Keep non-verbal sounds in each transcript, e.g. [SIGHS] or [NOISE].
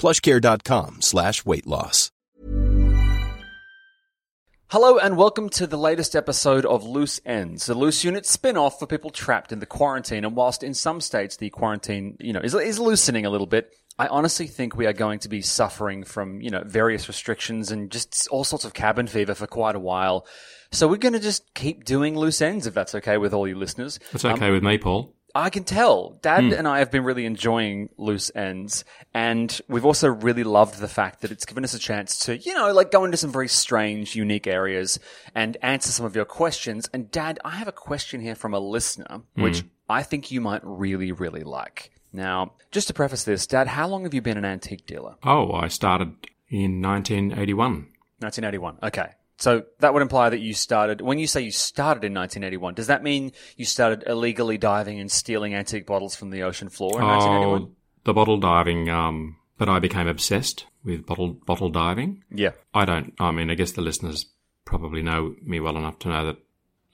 plushcare.com slash weight loss. Hello and welcome to the latest episode of Loose Ends, a loose unit spin-off for people trapped in the quarantine. And whilst in some states the quarantine, you know, is, is loosening a little bit, I honestly think we are going to be suffering from, you know, various restrictions and just all sorts of cabin fever for quite a while. So we're going to just keep doing loose ends if that's okay with all you listeners. That's okay um, with me, Paul. I can tell. Dad hmm. and I have been really enjoying loose ends, and we've also really loved the fact that it's given us a chance to, you know, like go into some very strange, unique areas and answer some of your questions. And Dad, I have a question here from a listener, hmm. which I think you might really, really like. Now, just to preface this, Dad, how long have you been an antique dealer? Oh, I started in 1981. 1981. Okay. So that would imply that you started, when you say you started in 1981, does that mean you started illegally diving and stealing antique bottles from the ocean floor in 1981? Oh, the bottle diving, um, but I became obsessed with bottle bottle diving. Yeah. I don't. I mean, I guess the listeners probably know me well enough to know that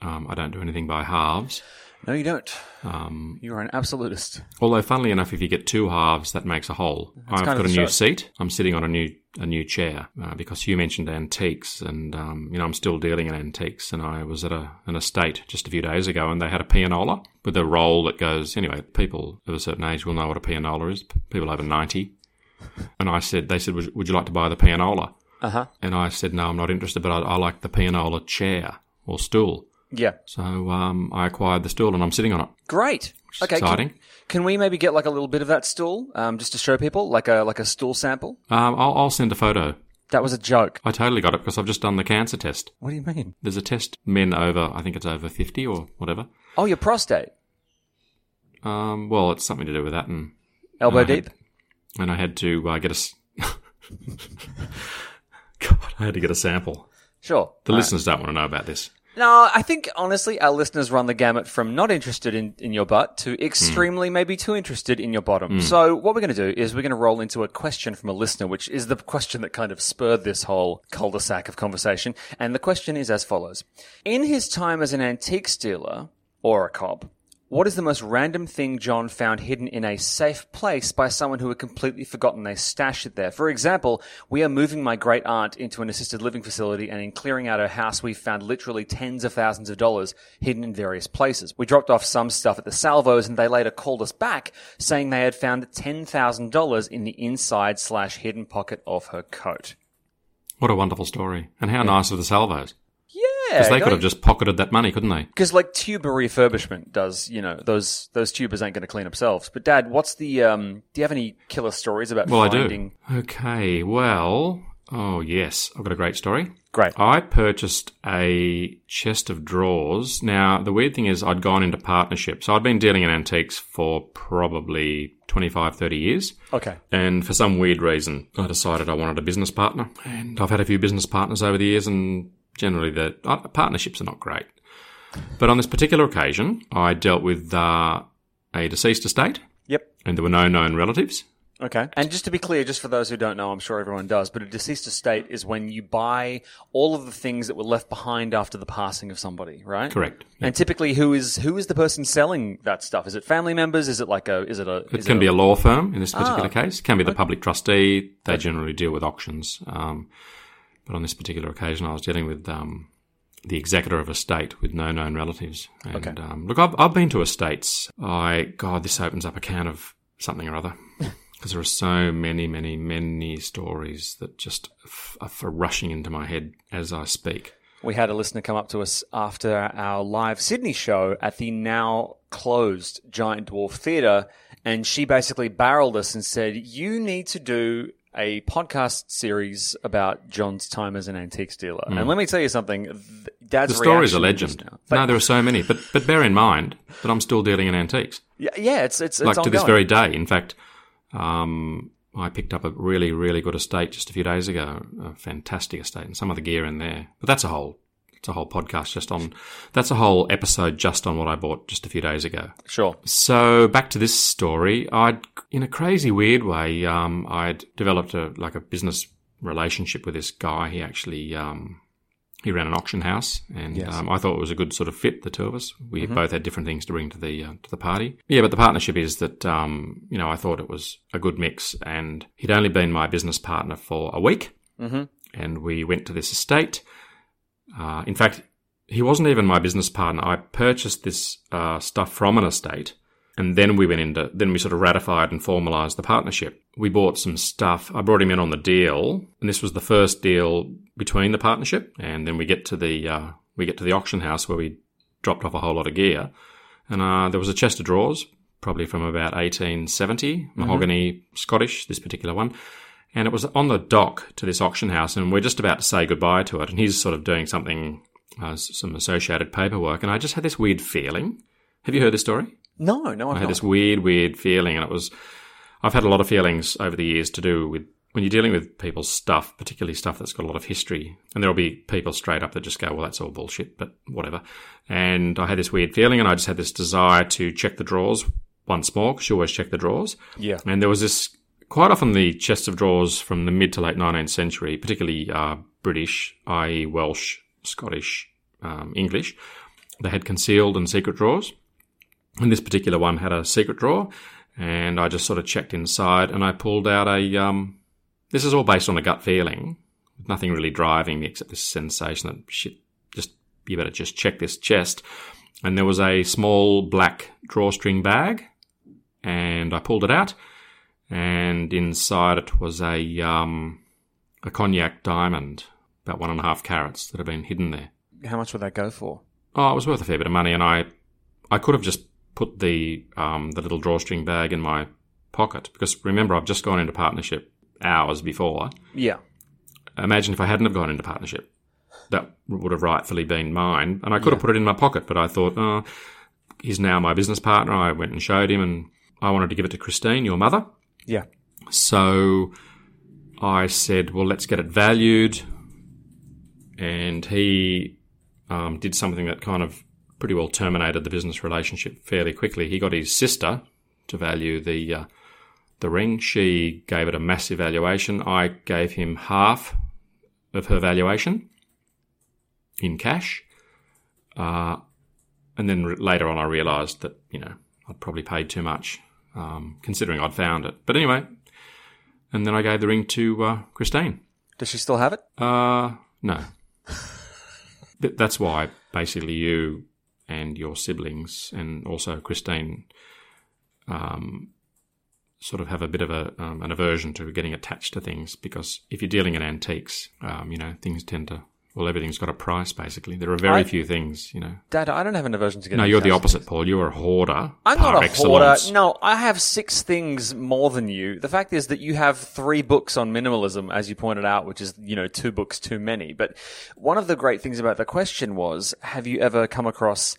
um, I don't do anything by halves. No, you don't. Um, You're an absolutist. although, funnily enough, if you get two halves, that makes a whole. I've got a new show. seat. I'm sitting on a new a new chair uh, because you mentioned antiques, and um, you know I'm still dealing in antiques. And I was at a an estate just a few days ago, and they had a pianola with a roll that goes. Anyway, people of a certain age will know what a pianola is. People over ninety. And I said, they said, would, would you like to buy the pianola? Uh huh. And I said, no, I'm not interested, but I, I like the pianola chair or stool. Yeah. So um, I acquired the stool, and I'm sitting on it. Great. Okay. exciting. Can, can we maybe get like a little bit of that stool, um, just to show people, like a like a stool sample? Um, I'll, I'll send a photo. That was a joke. I totally got it because I've just done the cancer test. What do you mean? There's a test men over, I think it's over 50 or whatever. Oh, your prostate, Um, well, it's something to do with that, and elbow had- deep. and I had to uh, get a. [LAUGHS] God, I had to get a sample. Sure. The All right. listeners don't want to know about this. No, I think honestly, our listeners run the gamut from not interested in, in your butt to Hmm. extremely maybe too interested in your bottom. So what we're going to do is we're going to roll into a question from a listener, which is the question that kind of spurred this whole cul-de-sac of conversation. And the question is as follows. In his time as an antique dealer or a cop, what is the most random thing John found hidden in a safe place by someone who had completely forgotten they stashed it there? For example, we are moving my great aunt into an assisted living facility and in clearing out her house, we found literally tens of thousands of dollars hidden in various places. We dropped off some stuff at the salvos and they later called us back saying they had found $10,000 in the inside slash hidden pocket of her coat. What a wonderful story. And how nice of the salvos. Because they could have just pocketed that money, couldn't they? Because like tuber refurbishment does, you know, those those tubers ain't going to clean themselves. But Dad, what's the um? Do you have any killer stories about Well, finding? I do. Okay, well, oh yes, I've got a great story. Great. I purchased a chest of drawers. Now, the weird thing is, I'd gone into partnership. So I'd been dealing in antiques for probably 25, 30 years. Okay. And for some weird reason, I decided I wanted a business partner. And I've had a few business partners over the years, and generally the uh, partnerships are not great. But on this particular occasion, I dealt with uh, a deceased estate, Yep. and there were no known relatives. Okay. And just to be clear, just for those who don't know, I'm sure everyone does, but a deceased estate is when you buy all of the things that were left behind after the passing of somebody, right? Correct. And typically, who is who is the person selling that stuff? Is it family members? Is it like a? Is it a? It can it be a law firm in this Ah. particular case. It can be the public trustee. They generally deal with auctions. Um, but on this particular occasion, I was dealing with um, the executor of a state with no known relatives. And, Okay. um, look, I've, I've been to estates. I God, this opens up a can of something or other. [LAUGHS] because there are so many, many, many stories that just f- are rushing into my head as I speak. We had a listener come up to us after our live Sydney show at the now closed Giant Dwarf Theatre, and she basically barreled us and said, You need to do a podcast series about John's time as an antiques dealer. And let me tell you something, th- Dad's Hmm. The story's a legend. now- no, there are so many, but but bear in mind that I'm still dealing in antiques. Yeah, yeah, it's it's, it's like to this very day. In fact, um, I picked up a really, really good estate just a few days ago, a fantastic estate, and some of the gear in there. But that's a whole, it's a whole podcast just on, that's a whole episode just on what I bought just a few days ago. Sure. So back to this story, I'd, in a crazy weird way, um, I'd developed a like a business relationship with this guy. He actually, um, he ran an auction house, and Yes. um, I thought it was a good sort of fit. The two of us, we both had different things to bring to the uh, to the party. Yeah, but the partnership is that um, you know I thought it was a good mix, and he'd only been my business partner for a week, Mm-hmm. and we went to this estate. Uh, in fact, he wasn't even my business partner. I purchased this uh, stuff from an estate, and then we went into. Then we sort of ratified and formalised the partnership. We bought some stuff. I brought him in on the deal, and this was the first deal between the partnership. And then we get to the uh, we get to the auction house where we dropped off a whole lot of gear, and uh, there was a chest of drawers, probably from about 1870, mahogany Scottish. This particular one and it was on the dock to this auction house, and we're just about to say goodbye to it, and he's sort of doing something, uh, some associated paperwork, and I just had this weird feeling. Have you heard this story? No, no, I've I had not. this weird, weird feeling, and it was. I've had a lot of feelings over the years to do with when you're dealing with people's stuff, particularly stuff that's got a lot of history, and there'll be people straight up that just go, "Well, that's all bullshit," but whatever. And I had this weird feeling, and I just had this desire to check the drawers once more because you always check the drawers. Yeah. And there was this quite often the chests of drawers from the mid to late 19th century, particularly uh, British, i.e., Welsh, Scottish, um, English, they had concealed and secret drawers. And this particular one had a secret drawer, and I just sort of checked inside and I pulled out a. Um, this is all based on a gut feeling, nothing really driving me except this sensation that shit, just you better just check this chest. And there was a small black drawstring bag, and I pulled it out, and inside it was a um, a cognac diamond, about one and a half carats that had been hidden there. How much would that go for? Oh, it was worth a fair bit of money, and I, I could have just put the um, the little drawstring bag in my pocket because remember I've just gone into partnership hours before. Yeah. Imagine if I hadn't have gone into partnership, that would have rightfully been mine, and I could have put it in my pocket. But I thought, oh, he's now my business partner. I went and showed him, and I wanted to give it to Christine, your mother. Yeah. So I said, well, let's get it valued. And he um, did something that kind of pretty well terminated the business relationship fairly quickly. He got his sister to value the uh, the ring. She gave it a massive valuation. I gave him half of her valuation in cash. Uh, and then later on, I realised that you know I'd probably paid too much, um, considering I'd found it. But anyway, and then I gave the ring to uh, Christine. Does she still have it? Uh, no. [LAUGHS] that's why basically you and your siblings and also Christine um, sort of have a bit of a, um, an aversion to getting attached to things because if you're dealing in antiques, um, you know, things tend to, well, everything's got a price basically. There are very I- few things, you know. Dad, I don't have an aversion to getting No, you're the opposite, Paul. You're a hoarder. I'm not a excellence. hoarder. No, I have six things more than you. The fact is that you have three books on minimalism, as you pointed out, which is, you know, two books too many. But one of the great things about the question was, have you ever come across,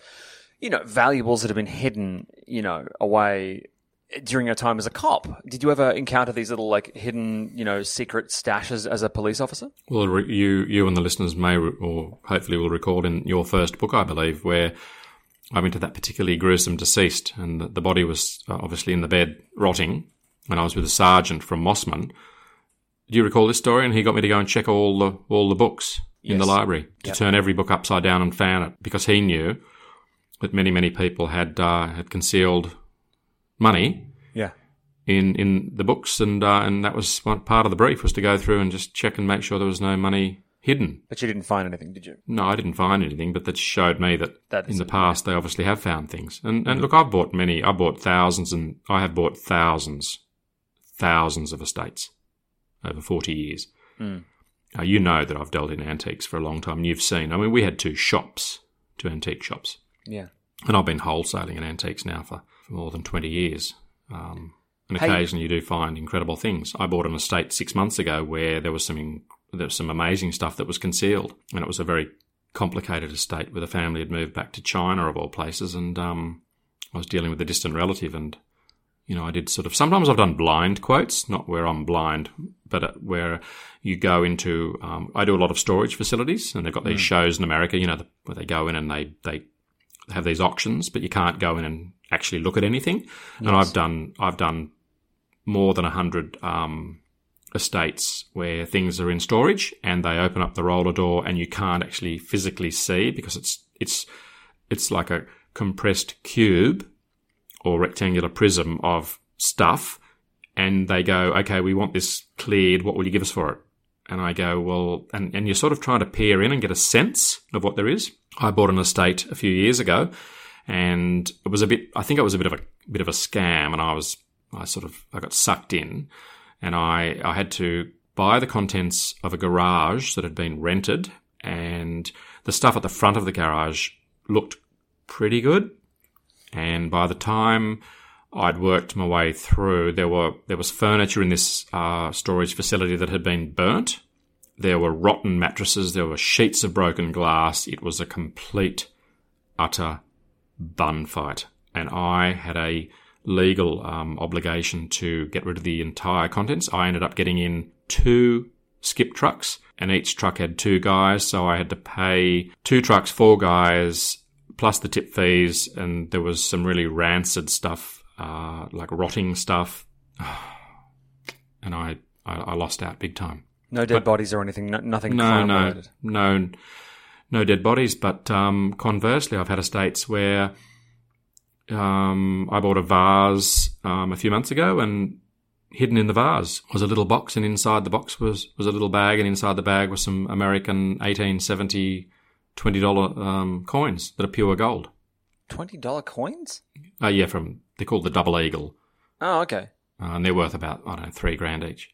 you know, valuables that have been hidden, you know, away during your time as a cop? Did you ever encounter these little, like, hidden, you know, secret stashes as a police officer? Well, re- you you and the listeners may, re- or hopefully will recall in your first book, I believe, where I went to that particularly gruesome deceased, and the, the body was uh, obviously in the bed rotting, and I was with a sergeant from Mosman. Do you recall this story? And he got me to go and check all the all the books in the library to turn every book upside down and fan it because he knew that many many people had uh, had concealed money Yeah. in in the books, and uh, and that was part of the brief was to go through and just check and make sure there was no money hidden. But you didn't find anything, did you? No, I didn't find anything, but that showed me that, That in the past they obviously have found things. And and look, I've bought many. I bought thousands, and I have bought thousands, thousands of estates over 40 years. Mm. Uh, you know that I've dealt in antiques for a long time. And you've seen, I mean, we had two shops, two antique shops. Yeah. And I've been wholesaling in antiques now for, for more than 20 years. Um, and Hey- occasionally you do find incredible things. I bought an estate six months ago where there was some in, there was some amazing stuff that was concealed, and it was a very complicated estate where the family had moved back to China of all places, and um, I was dealing with a distant relative, and you know I did sort of sometimes I've done blind quotes, not where I'm blind, but uh, where you go into. Um, I do a lot of storage facilities, and they've got these shows in America, you know, the, where they go in and they they have these auctions, but you can't go in and actually look at anything. And I've done I've done more than a hundred um, estates where things are in storage, and they open up the roller door, and you can't actually physically see because it's it's it's like a compressed cube or rectangular prism of stuff, and they go, okay, we want this cleared. What will you give us for it? And I go, well, and, and you're sort of trying to peer in and get a sense of what there is. I bought an estate a few years ago, and it was a bit. I think it was a bit of a bit of a scam, and I was I sort of I got sucked in, and I I had to buy the contents of a garage that had been rented, and the stuff at the front of the garage looked pretty good. And by the time I'd worked my way through, there were there was furniture in this uh, storage facility that had been burnt. There were rotten mattresses. There were sheets of broken glass. It was a complete, utter bun fight, and I had a legal um, obligation to get rid of the entire contents. I ended up getting in two skip trucks, and each truck had two guys, so I had to pay two trucks, four guys, plus the tip fees, and there was some really rancid stuff, uh, like rotting stuff, [SIGHS] and I, I I lost out big time. No dead bodies or anything. No, nothing. No, no, related. no, no dead bodies. But um, conversely, I've had estates where um, I bought a vase um, a few months ago, and hidden in the vase was a little box, and inside the box was was a little bag, and inside the bag was some American eighteen seventy twenty dollar um, coins that are pure gold. Twenty dollar coins? Uh, yeah, from they're called the Double Eagle, Oh, okay. uh, and they're worth about I don't know three grand each.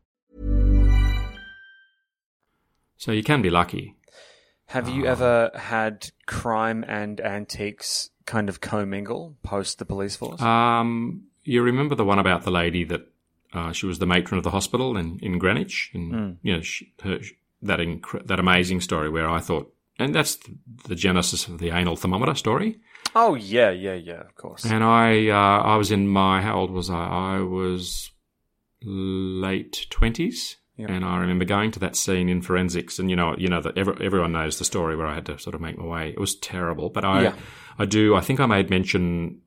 So you can be lucky. Have you ever had crime and antiques kind of commingle post the police force? Um, you remember the one about the lady that uh, she was the matron of the hospital in, in Greenwich, and you know she, her, that inc- that amazing story where I thought and that's the, the genesis of the anal thermometer story. Oh yeah, yeah, yeah. Of course. And I, uh, I was in my how old was I? I was late twenties. And I remember going to that scene in forensics, and you know, you know that every, everyone knows the story where I had to sort of make my way. It was terrible, but I, Yeah. I do. I think I made mention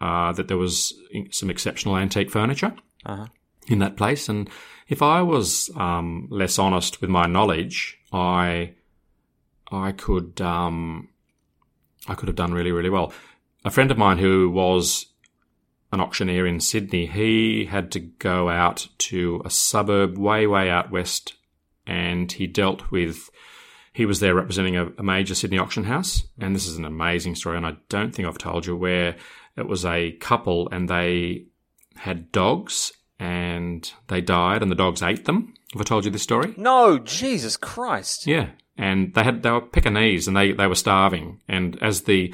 uh, that there was some exceptional antique furniture Uh-huh. in that place, and if I was um, less honest with my knowledge, I, I could, um, I could have done really, really well. A friend of mine who was an auctioneer in Sydney, he had to go out to a suburb way, way out west, and he dealt with. He was there representing a, a major Sydney auction house, and this is an amazing story, and I don't think I've told you where it was a couple and they had dogs and they died and the dogs ate them. Have I told you this story? No, Jesus Christ. Yeah. And they had they were Pekingese and they, they were starving. And as the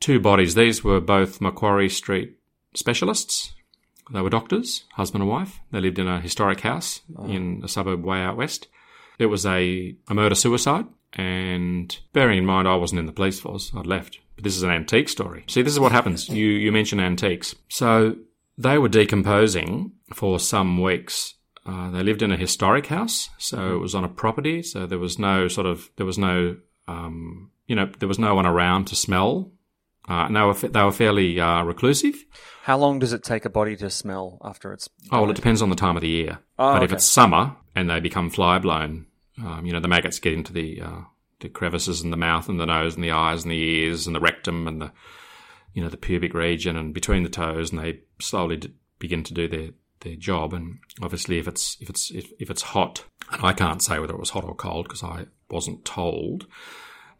two bodies, these were both Macquarie Street specialists. They were doctors, husband and wife. They lived in a historic house in a suburb way out west. It was a, a murder suicide. And bearing in mind I wasn't in the police force, I'd left. But this is an antique story. See, this is what happens. You you mention antiques. So they were decomposing for some weeks. Uh, they lived in a historic house, so it was on a property. So there was no sort of there was no um, you know there was no one around to smell. Uh, and they were they were fairly uh, reclusive. How long does it take a body to smell after it's? Oh well, it depends on the time of the year. Oh, but if it's summer and they become fly blown, um, you know the maggots get into the uh, the crevices in the mouth and the nose and the eyes and the ears and the rectum and the you know the pubic region and between the toes, and they slowly d- begin to do their their job. And obviously, if it's if it's if, if it's hot, and I can't say whether it was hot or cold because I wasn't told.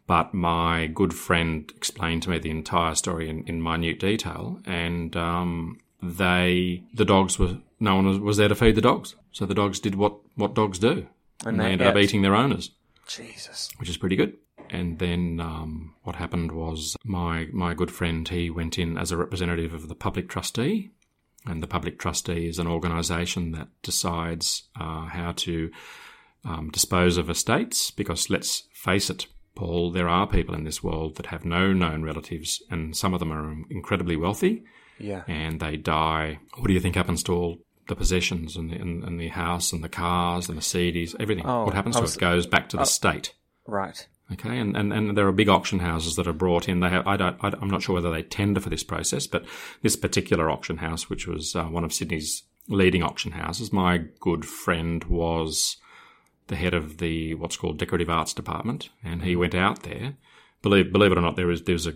But my good friend explained to me the entire story in, in minute detail, and um, they the dogs were no one was, was there to feed the dogs, so the dogs did what what dogs do, and, they they ended up eating their owners Jesus. which is pretty good. And then um, what happened was my my good friend he went in as a representative of the public trustee, and the public trustee is an organisation that decides uh, how to um, dispose of estates. Because let's face it, Paul, there are people in this world that have no known relatives, and some of them are incredibly wealthy, Yeah. and they die. What do you think happens to all? The possessions and the, and, and the house and the cars, the Mercedes, everything. Oh, what happens to was- it goes back to the state. Right. Okay, and, and, and there are big auction houses that are brought in. They have, I don't, I, I'm not sure whether they tender for this process, but this particular auction house, which was uh, one of Sydney's leading auction houses, my good friend was the head of the what's called decorative arts department, and he went out there. Believe believe it or not, there is there's a.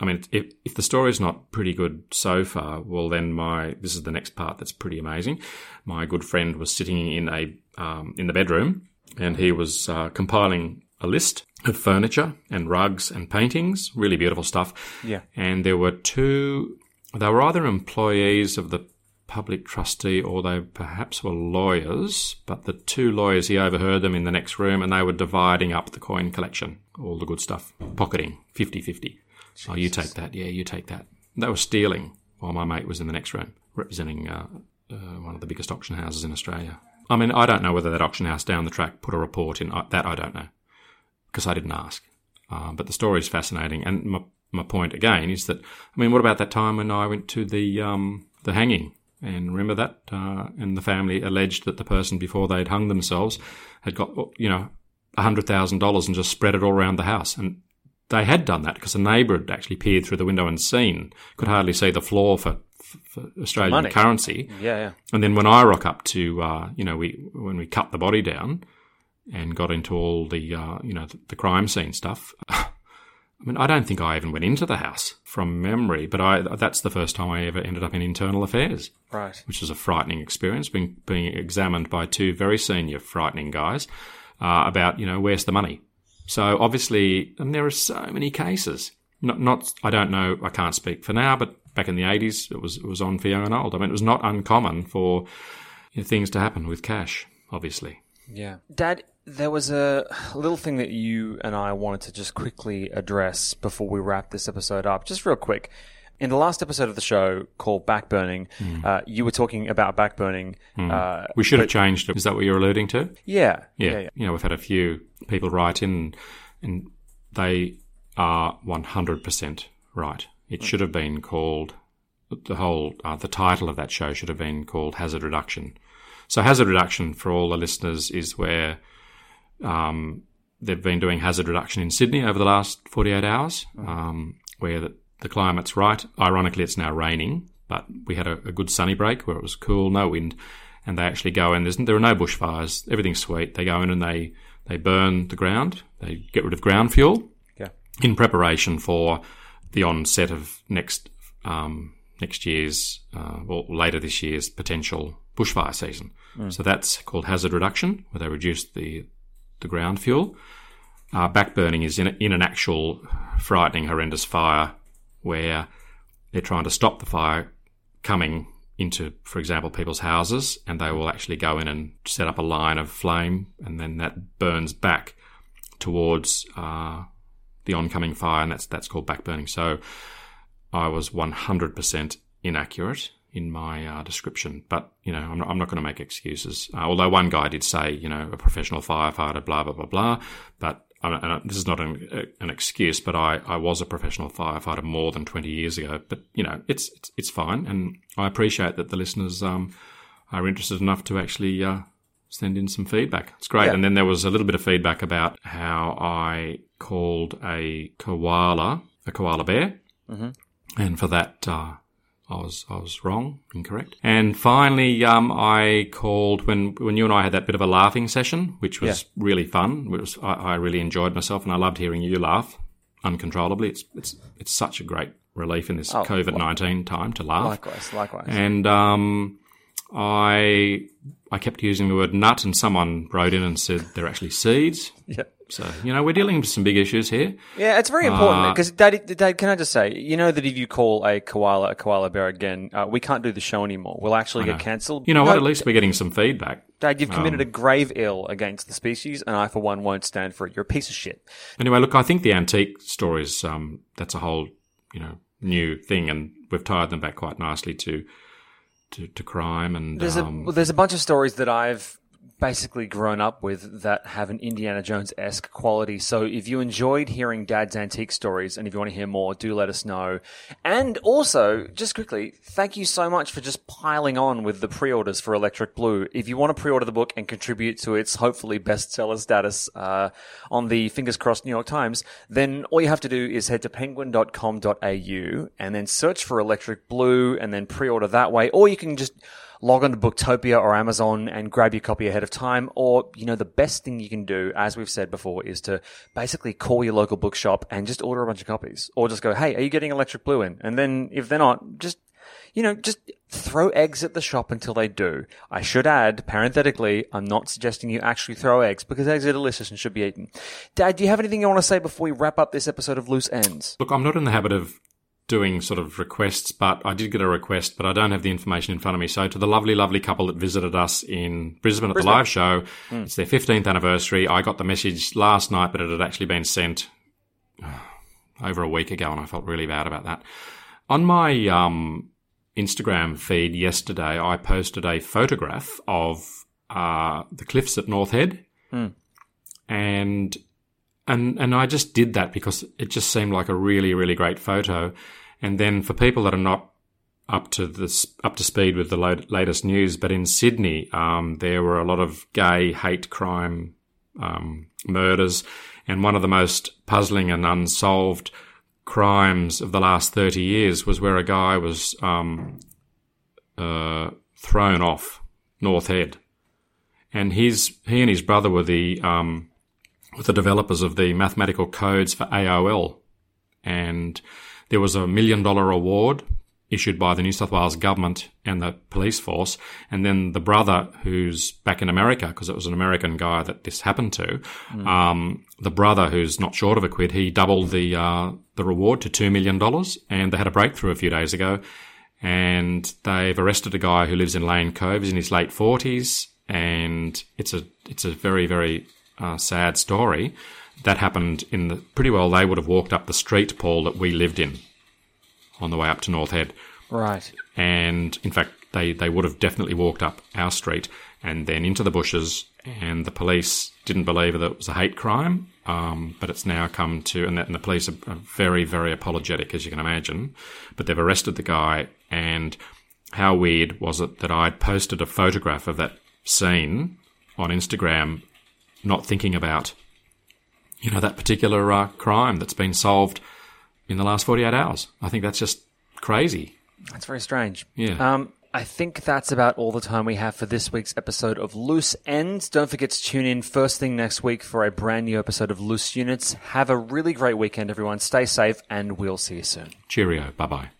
I mean, if if the story's not pretty good so far, well then my this is the next part that's pretty amazing. My good friend was sitting in a um, in the bedroom, and he was uh, compiling a list of furniture and rugs and paintings, really beautiful stuff. Yeah. And there were two. They were either employees of the public trustee or they perhaps were lawyers, but the two lawyers, he overheard them in the next room and they were dividing up the coin collection, all the good stuff, pocketing 50 50. Oh, you take that. Yeah, you take that. They were stealing while my mate was in the next room, representing uh, uh, one of the biggest auction houses in Australia. I mean, I don't know whether that auction house down the track put a report in. Uh, that I don't know because I didn't ask. Uh, but the story is fascinating. And my, my point again is that, I mean, what about that time when I went to the, um, the hanging? And remember that? Uh, and the family alleged that the person before they'd hung themselves had got, you know, $100,000 and just spread it all around the house. And they had done that because a neighbour had actually peered through the window and seen, could hardly see the floor for, for Australian Money. currency. Yeah, yeah. And then when I rock up to, uh, you know, we when we cut the body down and got into all the, uh, you know, the, the crime scene stuff. I mean, I don't think I even went into the house from memory, but I that's the first time I ever ended up in internal affairs, Right. which was a frightening experience, being being examined by two very senior frightening guys uh, about, you know, where's the money. So obviously, and there are so many cases. Not, not, I don't know, I can't speak for now, but back in the 80s, it was, it was on for young and old. I mean, it was not uncommon for you know, things to happen with cash, obviously. Yeah. Dad, there was a little thing that you and I wanted to just quickly address before we wrap this episode up. Just real quick. In the last episode of the show called Backburning, uh, you were talking about backburning. Uh, We should have changed it. Is that what you're alluding to? yeah, Yeah. yeah, yeah. You know, we've had a few people write in and they are 100% right. It should have been called the whole uh, the title of that show should have been called Hazard Reduction. So hazard reduction for all the listeners is where um, they've been doing hazard reduction in Sydney over the last 48 hours, um, where the, the climate's right. Ironically, it's now raining, but we had a, a, good sunny break where it was cool, no wind, and they actually go in. There's, there are no bushfires. Everything's sweet. They go in and they they burn the ground. They get rid of ground fuel Yeah. in preparation for the onset of next um, next year's uh, or later this year's potential bushfire season. So that's called hazard reduction, where they reduce the the ground fuel. Uh, backburning is in, in an actual frightening, horrendous fire where they're trying to stop the fire coming into, for example, people's houses, and they will actually go in and set up a line of flame, and then that burns back towards uh, the oncoming fire, and that's that's called backburning. So I was 100% inaccurate in my uh, description, but you know I'm not, I'm not going to make excuses. Uh, although one guy did say, you know, a professional firefighter, blah blah blah blah, but and this is not an, an, excuse, but I, I was a professional firefighter more than 20 years ago. But, you know, it's, it's, it's fine. And I appreciate that the listeners um, are interested enough to actually uh, send in some feedback. It's great. Yeah. And then there was a little bit of feedback about how I called a koala a koala bear. Mm-hmm. And for that, uh, I was I was wrong, incorrect. And finally, um, I called when when you and I had that bit of a laughing session, which was Yeah. really fun. It was I, I really enjoyed myself, and I loved hearing you laugh uncontrollably. It's it's it's such a great relief in this Oh, COVID nineteen time to laugh. Likewise, likewise. And um, I I kept using the word nut, and someone wrote in and said they're actually seeds. [LAUGHS] yeah. So you know we're dealing with some big issues here. Yeah, it's very important Uh, because, Dad, Dad, can I just say, you know that if you call a koala a koala bear again, uh, we can't do the show anymore. We'll actually get cancelled. You know what? No, At least we're getting some feedback. Dad, you've committed Um, a grave ill against the species, and I, for one, won't stand for it. You're a piece of shit. Anyway, look, I think the antique stories, um, that's a whole, you know, new thing, and we've tied them back quite nicely to to, to crime and There's a um, well, there's a bunch of stories that I've basically grown up with that have an Indiana Jones esque quality. So if you enjoyed hearing Dad's antique stories, and if you want to hear more, do let us know. And also, just quickly, thank you so much for just piling on with the pre-orders for Electric Blue. If you want to pre-order the book and contribute to its hopefully bestseller status uh, on the fingers crossed New York Times, then all you have to do is head to penguin.com.au and then search for Electric Blue and then pre-order that way, or you can just log on to Booktopia or Amazon and grab your copy ahead of time. Or, you know, the best thing you can do, as we've said before, is to basically call your local bookshop and just order a bunch of copies. Or just go, hey, are you getting Electric Blue in? And then if they're not, just, you know, just throw eggs at the shop until they do. I should add, parenthetically, I'm not suggesting you actually throw eggs because eggs are delicious and should be eaten. Dad, do you have anything you want to say before we wrap up this episode of Loose Ends? Look, I'm not in the habit of doing sort of requests, but I did get a request, but I don't have the information in front of me. So to the lovely, lovely couple that visited us in Brisbane at the live show, it's their 15th anniversary. I got the message last night, but it had actually been sent [SIGHS] over a week ago, and I felt really bad about that. On my um, Instagram feed yesterday, I posted a photograph of uh, the cliffs at North Head, and and and I just did that because it just seemed like a really really great photo. And then for people that are not up to this up to speed with the latest news, but in Sydney, um, there were a lot of gay hate crime um, murders, and one of the most puzzling and unsolved crimes of the last thirty years was where a guy was um, uh, thrown off North Head, and his he and his brother were the um, with the developers of the mathematical codes for AOL. And there was a million dollar award issued by the New South Wales government and the police force. And then the brother, who's back in America, because it was an American guy that this happened to, um, the brother, who's not short of a quid, he doubled the, uh, the reward to $2 million. And they had a breakthrough a few days ago. And they've arrested a guy who lives in Lane Cove. He's in his late 40s. And it's a, it's a very, very uh, sad story. That happened in the pretty well. They would have walked up the street, Paul, that we lived in on the way up to North Head, Right. and in fact, they they would have definitely walked up our street. and then into the bushes. And the police didn't believe that it was a hate crime, um, but it's now come to, and, that, and the police are, are very, very apologetic, as you can imagine. But they've arrested the guy, and how weird was it that I'd posted a photograph of that scene on Instagram, not thinking about, you know, that particular uh, crime that's been solved in the last 48 hours. I think that's just crazy. That's very strange. Yeah. Um, I think that's about all the time we have for this week's episode of Loose Ends. Don't forget to tune in first thing next week for a brand new episode of Loose Units. Have a really great weekend, everyone. Stay safe, and we'll see you soon. Cheerio. Bye bye.